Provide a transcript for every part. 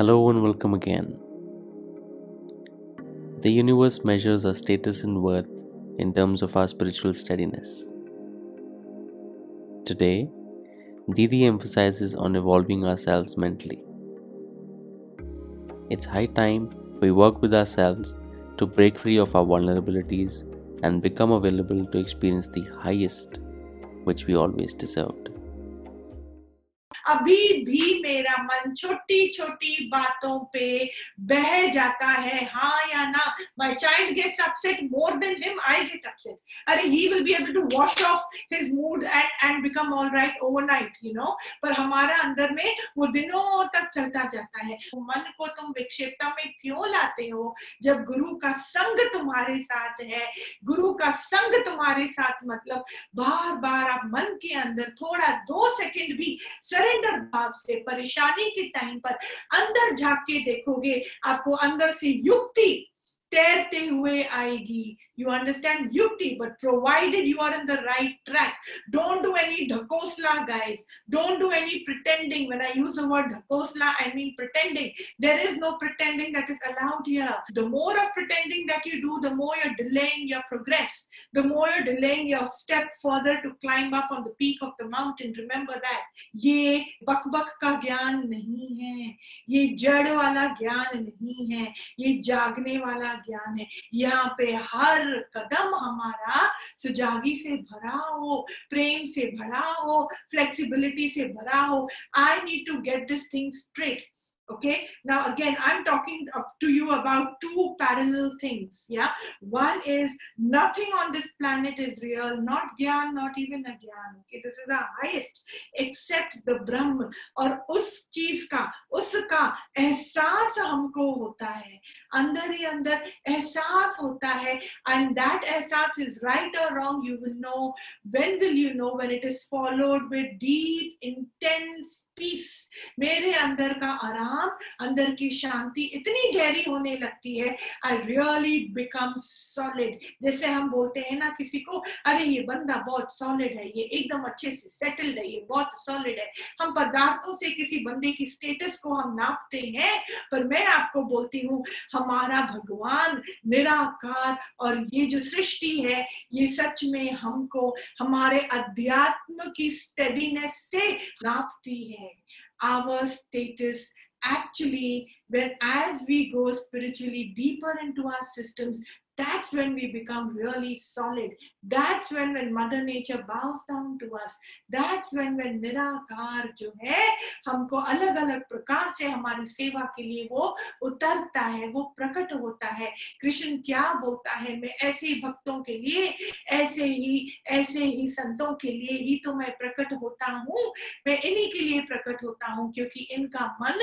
Hello and welcome again. The universe measures our status and worth in terms of our spiritual steadiness. Today, Didi emphasizes on evolving ourselves mentally. It's high time we work with ourselves to break free of our vulnerabilities and become available to experience the highest which we always deserved. अभी भी मेरा मन छोटी छोटी बातों पे बह जाता है। हाँ या ना? My child gets upset more than him I get upset अरे he will be able to wash off his mood and and become all right overnight you know पर हमारा अंदर में वो दिनों तक चलता जाता है। मन को तुम विक्षेपता में क्यों लाते हो? जब गुरु का संग तुम्हारे साथ है, गुरु का संग तुम्हारे साथ मतलब बार बार आप मन के अंदर थोड़ा दो सेकंड भी सरेंडर सरेंडर भाव से, परेशानी के टाइम पर अंदर झाँक के देखोगे, आपको अंदर से युक्ति तैरते हुए आएगी। You understand? Yukti but provided you are in the right track. Don't do any dhakosla guys. Don't do any pretending. When i use the word dhakosla i mean pretending. There is no pretending that is allowed here. The more of pretending that you do the more you're delaying your progress. The more you're delaying your step further to climb up on the peak of the mountain. Remember that. Ye bak bak ka gyan nahi hai. Ye jad wala gyan nahi hai. Ye jagne wala gyan hai. Yahan pe कदम हमारा, सुजागी से भरा हो, प्रेम से भरा हो flexibility से भरा हो I need to get this thing straight okay now again i'm talking to you about two parallel things yeah one is nothing on this planet is real not gyan not even a gyan okay this is the highest except the brahm और उस चीज का उसका एहसास हमको होता है अंदर ही अंदर एहसास होता है and that एहसास is right or wrong you will know when will you know when it is followed with deep intense peace मेरे अंदर का आराम अंदर की शांति इतनी गहरी होने लगती है आई रियली बिकम सॉलिड जैसे हम बोलते हैं ना किसी को, अरे, ये बंदा बहुत सॉलिड है, ये एकदम अच्छे से सेटल्ड है, ये बहुत सॉलिड है। हम पदार्थों से किसी बंदे की स्टेटस को हम नापते हैं, पर मैं आपको बोलती हूँ, हमारा भगवान निराकार और ये जो सृष्टि है, ये सच में हमको हमारे अध्यात्म की स्टेडीनेस से नापती है। Our status actually when as we go spiritually deeper into our systems that's when we become really solid. That's when when mother nature bows down to us. That's when when निराकार जो है, हमको अलग अलग प्रकार से हमारी सेवा के लिए वो उतरता है, वो प्रकट होता है। कृष्ण क्या बोलता है, मैं ऐसे ही भक्तों के लिए, ऐसे ही ऐसे ही संतों के लिए ही तो मैं प्रकट होता हूँ। मैं इन्हीं के लिए प्रकट होता हूँ क्योंकि इनका मन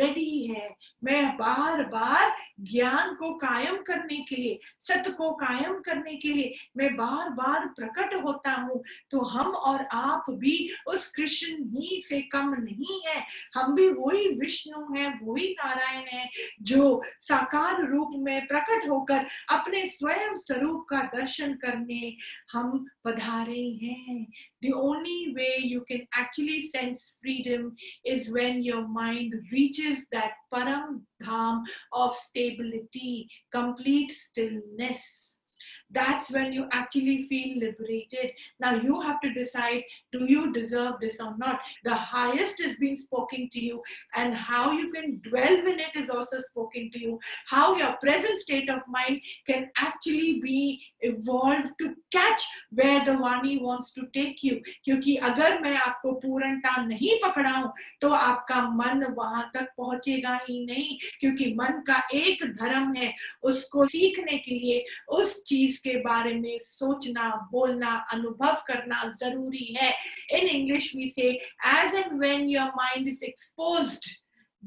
रेडी है मैं बार बार ज्ञान को कायम करने के लिए, सत्य को कायम करने के लिए मैं बार बार प्रकट होता हूँ तो हम और आप भी उस कृष्ण ही से कम नहीं है। हम भी वही विष्णु है, वही नारायण है, जो साकार रूप में प्रकट होकर अपने स्वयं स्वरूप का दर्शन करने हम पधारे हैं। The only way you can actually sense freedom is when your mind reaches that param dham of stability complete stillness that's when you actually feel liberated. Now you have to decide do you deserve this or not? The highest is being spoken to you, and how you can dwell in it is also spoken to you. How your present state of mind can actually be evolved to catch where the Vani wants to take you. क्योंकि अगर मैं आपको पूर्णता नहीं पकड़ाऊं तो आपका मन वहां तक पहुंचेगा ही नहीं क्योंकि मन का एक धर्म है उसको सीखने के लिए उस चीज इसके बारे में सोचना, बोलना, अनुभव करना ज़रूरी है। In English we say as and when your mind is exposed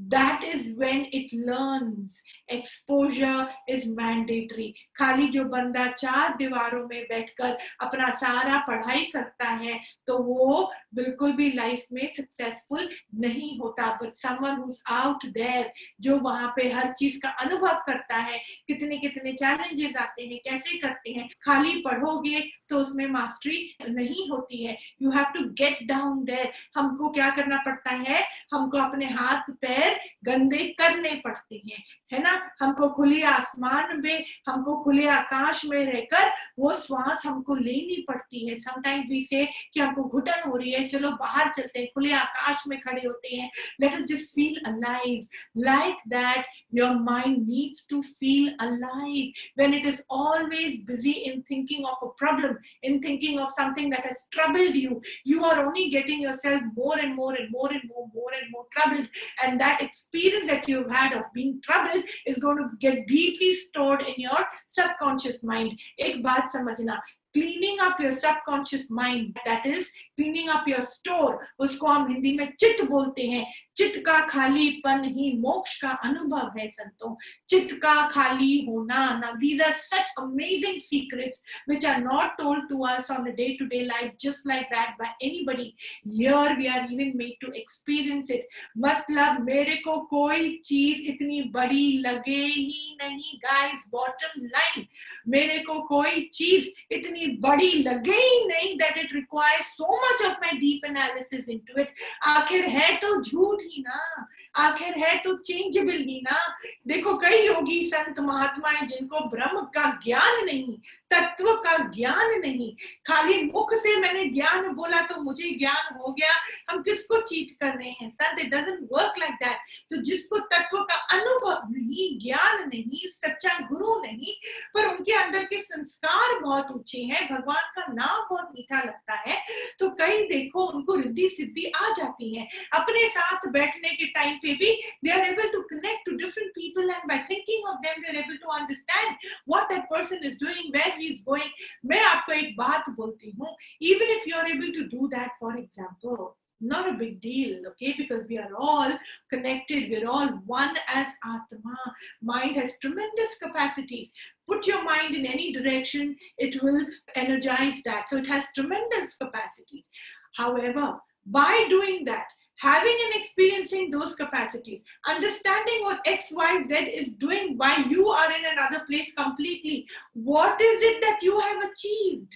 that is when it learns. Exposure is mandatory. खाली जो बंदा चार दीवारों में बैठकर अपना सारा पढ़ाई करता है तो वो बिल्कुल भी लाइफ में सक्सेसफुल नहीं होता। But someone who's out there जो वहाँ पे हर चीज़ का अनुभव करता है, कितने कितने चैलेंजेस आते हैं, कैसे करते हैं, खाली पढ़ोगे तो उसमें मास्टरी नहीं होती है। You have to get down there हमको क्या करना पड़ता है? हमको अपने हाथ, पैर गंदे करने पड़ते हैं, है ना? हमको खुले आसमान में, हमको खुले आकाश में रहकर वो श्वास हमको लेनी पड़ती है। समटाइम वी से कि हमको घुटन हो रही है, चलो बाहर चलते हैं, खुले आकाश में खड़े होते हैं। Let us just feel alive like that your mind needs to feel alive when it is always busy in thinking of a problem in thinking of something that has troubled you are only getting yourself more and more and more and more more and more troubled. And that that experience that you've had of being troubled is going to get deeply stored in your subconscious mind. Ek baat samajhna. cleaning up your subconscious mind, that is cleaning up your store. उसको हम हिंदी में चित्त बोलते हैं चित्त का खालीपन ही मोक्ष का अनुभव है संतों। चित्त का खाली होना ना these are such amazing secrets which are not told to us on the day to day life just like that by anybody here we are even made to experience it मतलब मेरे को कोई चीज़ इतनी बड़ी लगे ही नहीं गाइस बॉटम लाइन मेरे को कोई चीज़ इतनी बड़ी लगे ही नहीं that it requires so much of my deep analysis into it आखिर है तो झूठ ही ना। आखिर है तो चेंजेबल ही ना। देखो कई योगी संत महात्माएँ जिनको ब्रह्म का ज्ञान नहीं तत्व का ज्ञान नहीं। खाली मुख से मैंने ज्ञान बोला तो मुझे ज्ञान हो गया। हम किसको चीट कर रहे हैं? It doesn't work like that तो जिसको तत्व का अनुभव नहीं, ज्ञान नहीं, सच्चा गुरु नहीं, पर उनके अंदर के संस्कार बहुत ऊँचे हैं, भगवान का नाम बहुत मीठा लगता है तो कई देखो उनको रिद्धि सिद्धि आ जाती है। अपने साथ बैठने के टाइम पे भी they are able to connect to different people and by thinking of them, they are able to understand what that person is doing where he is going मैं आपको एक बात बोलती हूँ even if you are able to do that for example not a big deal okay because we are all connected we're all one as atma mind has tremendous capacities put your mind in any direction it will energize that so it has tremendous capacities however by doing that having and experiencing those capacities, understanding what X, Y, Z is doing, why you are in another place completely. What is it that you have achieved?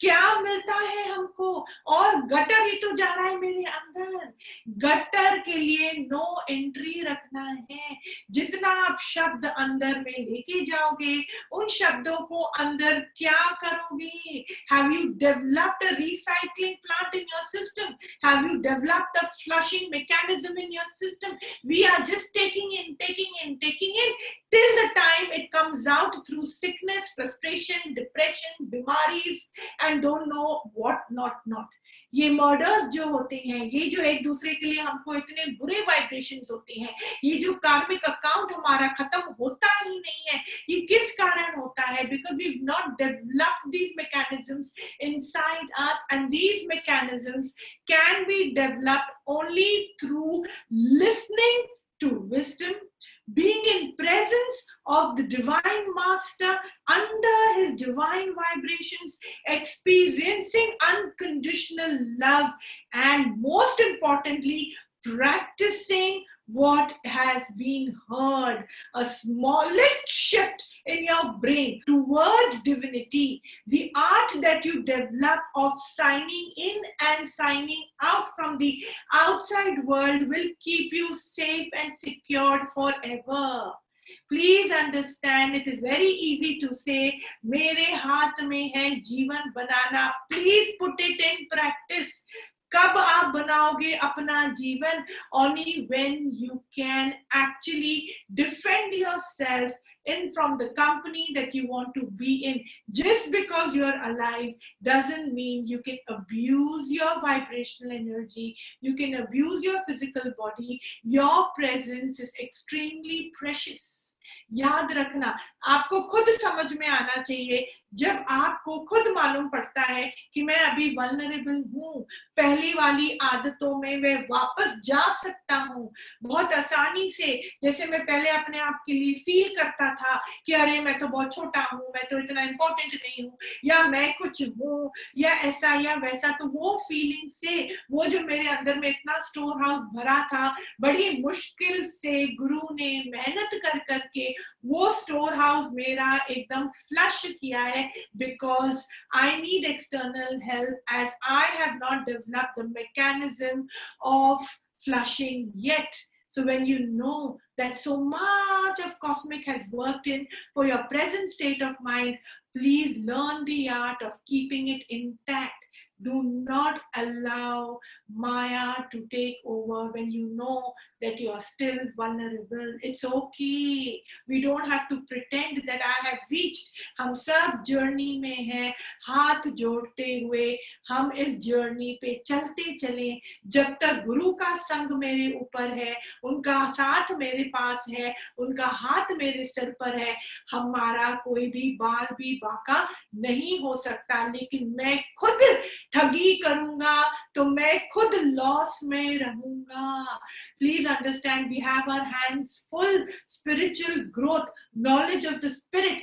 क्या मिलता है हमको? और gutter ही तो जा रहा है मेरे अंदर। गटर के लिए नो एंट्री रखना है। जितना आप शब्द अंदर में लेके जाओगे, उन शब्दों को अंदर क्या करोगे? Have you developed recycling plant in your system have you developed a flushing mechanism in your system we are just taking in taking in taking in till the time it comes out through sickness, frustration, depression bimaris and don't know what not not. ये murders जो होते हैं, ये जो एक दूसरे के लिए हमको इतने बुरे वाइब्रेशन होते हैं, ये जो कार्मिक अकाउंट हमारा खत्म होता ही नहीं है, ये किस कारण होता है? Because we not develop these mechanisms inside us and these mechanisms can be develop only through listening to wisdom being in presence of the divine master under his divine vibrations experiencing unconditional love and most importantly practicing what has been heard. A smallest shift brain towards divinity, the art that you develop of signing in and signing out from the outside world will keep you safe and secured forever. Please understand it is very easy to say, मेरे हाथ में है जीवन बनाना. Please put it in practice. कब आप बनाओगे अपना जीवन? Only when you can actually defend yourself in from the company that you want to be in just because you are alive doesn't mean you can abuse your vibrational energy you can abuse your physical body your presence is extremely precious याद रखना, आपको खुद समझ में आना चाहिए जब आपको खुद मालूम पड़ता है कि मैं अभी वनरेबल हूँ, पहली वाली आदतों में मैं वापस जा सकता हूँ, बहुत आसानी से, जैसे मैं पहले अपने आप के लिए फील करता था कि अरे मैं तो बहुत छोटा हूँ, मैं तो इतना इम्पोर्टेंट नहीं हूँ, या मैं कुछ हूँ, या ऐसा या वैसा तो वो फीलिंग से, वो जो मेरे अंदर में इतना स्टोर हाउस भरा था, बड़ी मुश्किल से गुरु ने मेहनत कर करके वो स्टोर हाउस मेरा एकदम फ्लश किया है because I need external help as I have not developed the mechanism of flushing yet. So when you know that so much of cosmic has worked in for your present state of mind, please learn the art of keeping it intact Do not allow Maya to take over when you know that you are still vulnerable. It's okay. We don't have to pretend that I have reached. हम सब journey में हैं हाथ जोड़ते हुए हम इस journey पे चलते चले जब तक गुरु का संग मेरे ऊपर है उनका साथ मेरे पास है उनका हाथ मेरे सिर पर है हमारा कोई भी बाल भी बाका नहीं हो सकता लेकिन मैं खुद ठगी करूँगा तो मैं खुद लॉस में रहूँगा। Please understand we have our hands full spiritual growth knowledge of the spirit,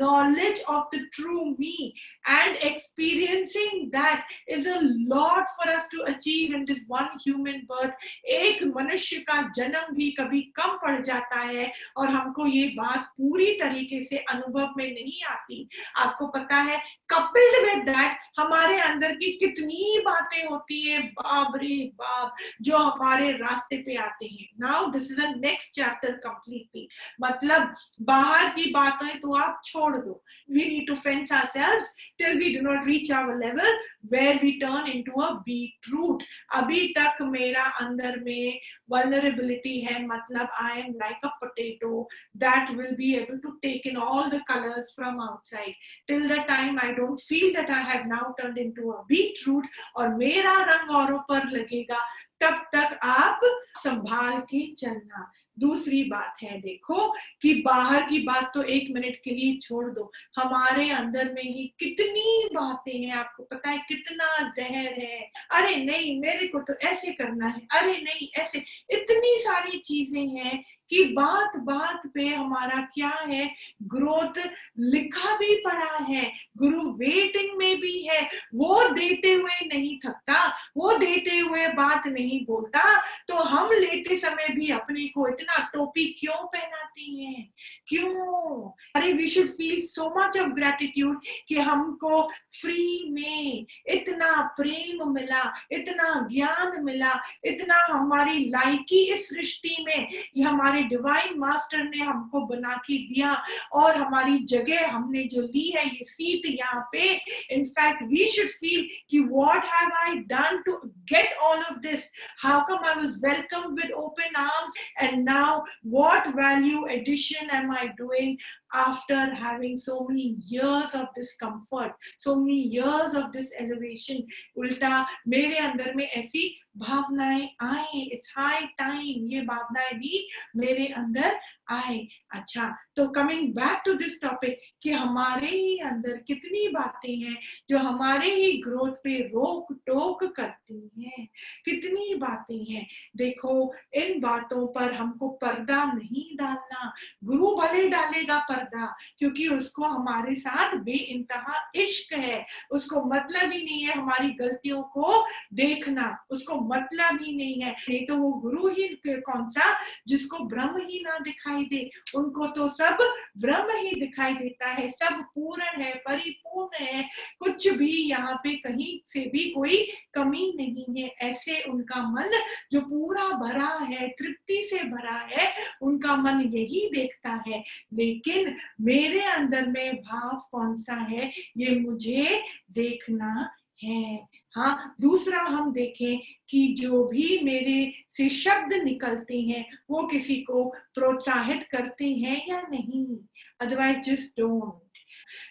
knowledge of the true me, and experiencing that is a lot for us to achieve in this one human birth. एक मनुष्य का जन्म भी कभी कम पड़ जाता है और हमको ये बात पूरी तरीके से अनुभव में नहीं आती। आपको पता है कपिल्ड विद दैट हमारे अंदर की कितनी बातें होती होती है बाप रे बाप जो हमारे रास्ते पे आते हैं। Now this is the next chapter completely मतलब बाहर की बात तो आप छोड़ दो। We need to fence ourselves till we do not reach our level where we turn into at अभी तक मेरा अंदर में वलरेबिलिटी है। मतलब I am like a potato that will be able to take in all the colours from outside till the time I don't feel that I have now turn into at root और मेरा रंग औरों पर लगेगा, तब तक आप संभाल के चलना। दूसरी बात है, देखो कि बाहर की बात तो एक मिनट के लिए छोड़ दो। हमारे अंदर में ही कितनी बातें हैं, आपको पता है कितना जहर है। अरे नहीं, मेरे को तो ऐसे करना है, अरे नहीं, ऐसे। इतनी सारी चीज़ें हैं कि बात बात पे हमारा क्या है? ग्रोथ लिखा भी पड़ा है, गुरु वेटिंग में भी है। वो देते हुए नहीं थकता, वो देते हुए बात नहीं बोलता। तो हम लेते समय भी अपने को इतना टोपी क्यों पहनाते हैं? क्यों? अरे we should feel so much of gratitude कि हमको फ्री में इतना प्रेम मिला, इतना ज्ञान मिला, इतना हमारी लाइकी इस सृष्टि में हमारे डिवाइन मास्टर ने हमको बना के दिया और हमारी जगह हमने जो ली है, ये सीट यहाँ पे। In fact we should feel कि what have I done to get all of this how come I was welcome with open arms and now what value addition am I doing after having so many years of discomfort, so many years of this elevation उल्टा मेरे अंदर में ऐसी भावनाएँ आए it's high time ये भावनाएँ भी मेरे अंदर आए अच्छा तो coming back to this topic कि हमारे ही अंदर कितनी बातें हैं जो हमारे ही ग्रोथ पे रोक टोक करती हैं। कितनी बातें हैं। देखो, इन बातों पर हमको पर्दा नहीं डालना। गुरु भले डालेगा पर्दा क्योंकि उसको हमारे साथ बे इंतहा इश्क है। उसको मतलब ही नहीं है हमारी गलतियों को देखना। उसको मतलब ही नहीं है। नहीं तो वो गुरु ही कौन सा, जिसको ब्रह्म ही ना दिखाई दे। उनको तो सब ब्रह्म ही दिखाई देता है। सब पूर्ण है, परिपूर्ण है। कुछ भी यहाँ पे कहीं से भी कोई कमी नहीं है। ऐसे उनका मन जो पूरा भरा है, तृप्ति से भरा है, उनका मन यही देखता है। लेकिन मेरे अंदर में भाव कौन सा है? ये मुझे देखना है। हाँ दूसरा हम देखें कि जो भी मेरे से शब्द निकलते हैं, वो किसी को प्रोत्साहित करते हैं या नहीं? अदरवाइज़ जस्ट डोंट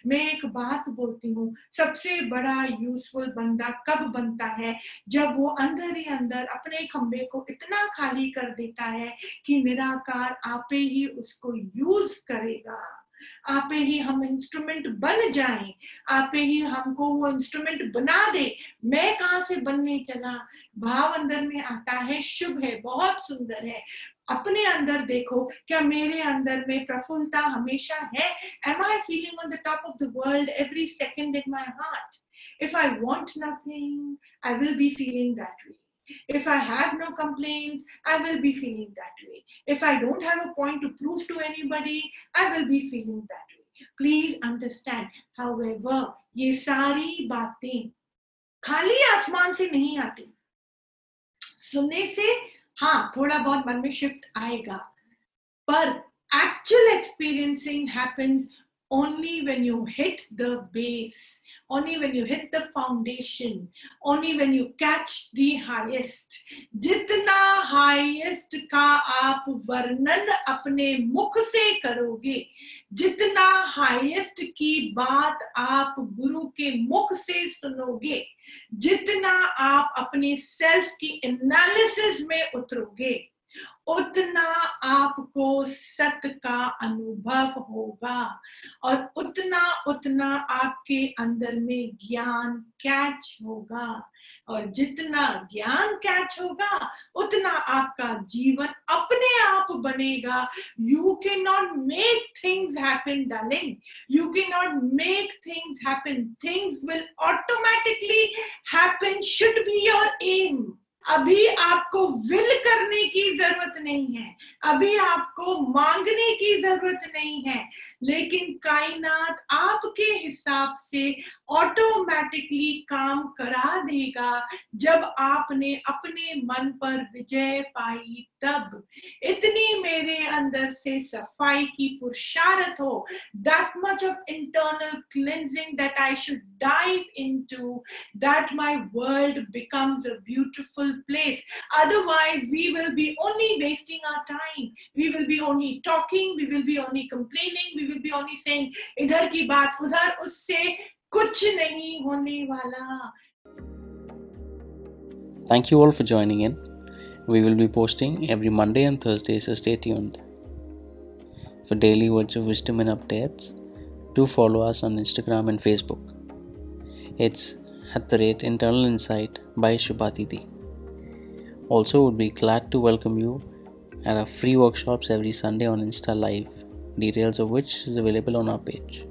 मैं एक बात बोलती हूँ, सबसे बड़ा यूजफुल बंदा कब बनता है? जब वो अंदर ही अंदर अपने खंबे को इतना खाली कर देता है कि निराकार आपे ही उसको यूज़ करेगा। आपे ही हम इंस्ट्रूमेंट बन जाएँ, आपे ही हमको वो इंस्ट्रूमेंट बना दे। मैं कहा से बनने चला? भाव अंदर में आता है, शुभ है, बहुत सुंदर है। अपने अंदर देखो, क्या मेरे अंदर में प्रफुल्लता हमेशा है? Am I feeling on the top of the world every second in my heart if I want nothing I will be feeling that way. If I have no complaints, I will be feeling that way. If I don't have a point to prove to anybody, I will be feeling that way. Please understand. However, ये सारी बातें खाली आसमान से नहीं आती सुनने से हाँ थोड़ा बहुत मन में शिफ्ट आएगा पर actual experiencing happens only when you hit the base only when you hit the foundation only when you catch the highest जितना highest का आप वर्णन अपने मुख से करोगे जितना highest की बात आप गुरु के मुख से सुनोगे जितना आप अपने सेल्फ की एनालिसिस में उतरोगे उतना आपको सत्य का अनुभव होगा और उतना उतना आपके अंदर में ज्ञान कैच होगा। और जितना ज्ञान कैच होगा, उतना आपका जीवन अपने आप बनेगा। You can not make things happen darling you can not make things happen things will automatically happen should be your aim अभी आपको विल करने की ज़रूरत नहीं है, अभी आपको मांगने की ज़रूरत नहीं है। लेकिन कायनात आपके हिसाब से ऑटोमेटिकली काम करा देगा, जब आपने अपने मन पर विजय पाई तब इतनी मेरे अंदर से सफ़ाई की पुरुषारत हो that much of internal cleansing that I should dive into that my world becomes a beautiful place otherwise we will be only wasting our time we will be only talking we will be only complaining we will be only saying इधर की बात उधर, उससे कुछ नहीं होने वाला. Thank you all for joining in We will be posting every Monday and Thursday, so stay tuned. For daily words of wisdom and updates, do follow us on Instagram and Facebook. It's at the rate Internal Insight by Shubhatiti. Also, would be glad to welcome you at our free workshops every Sunday on Insta Live, details of which is available on our page.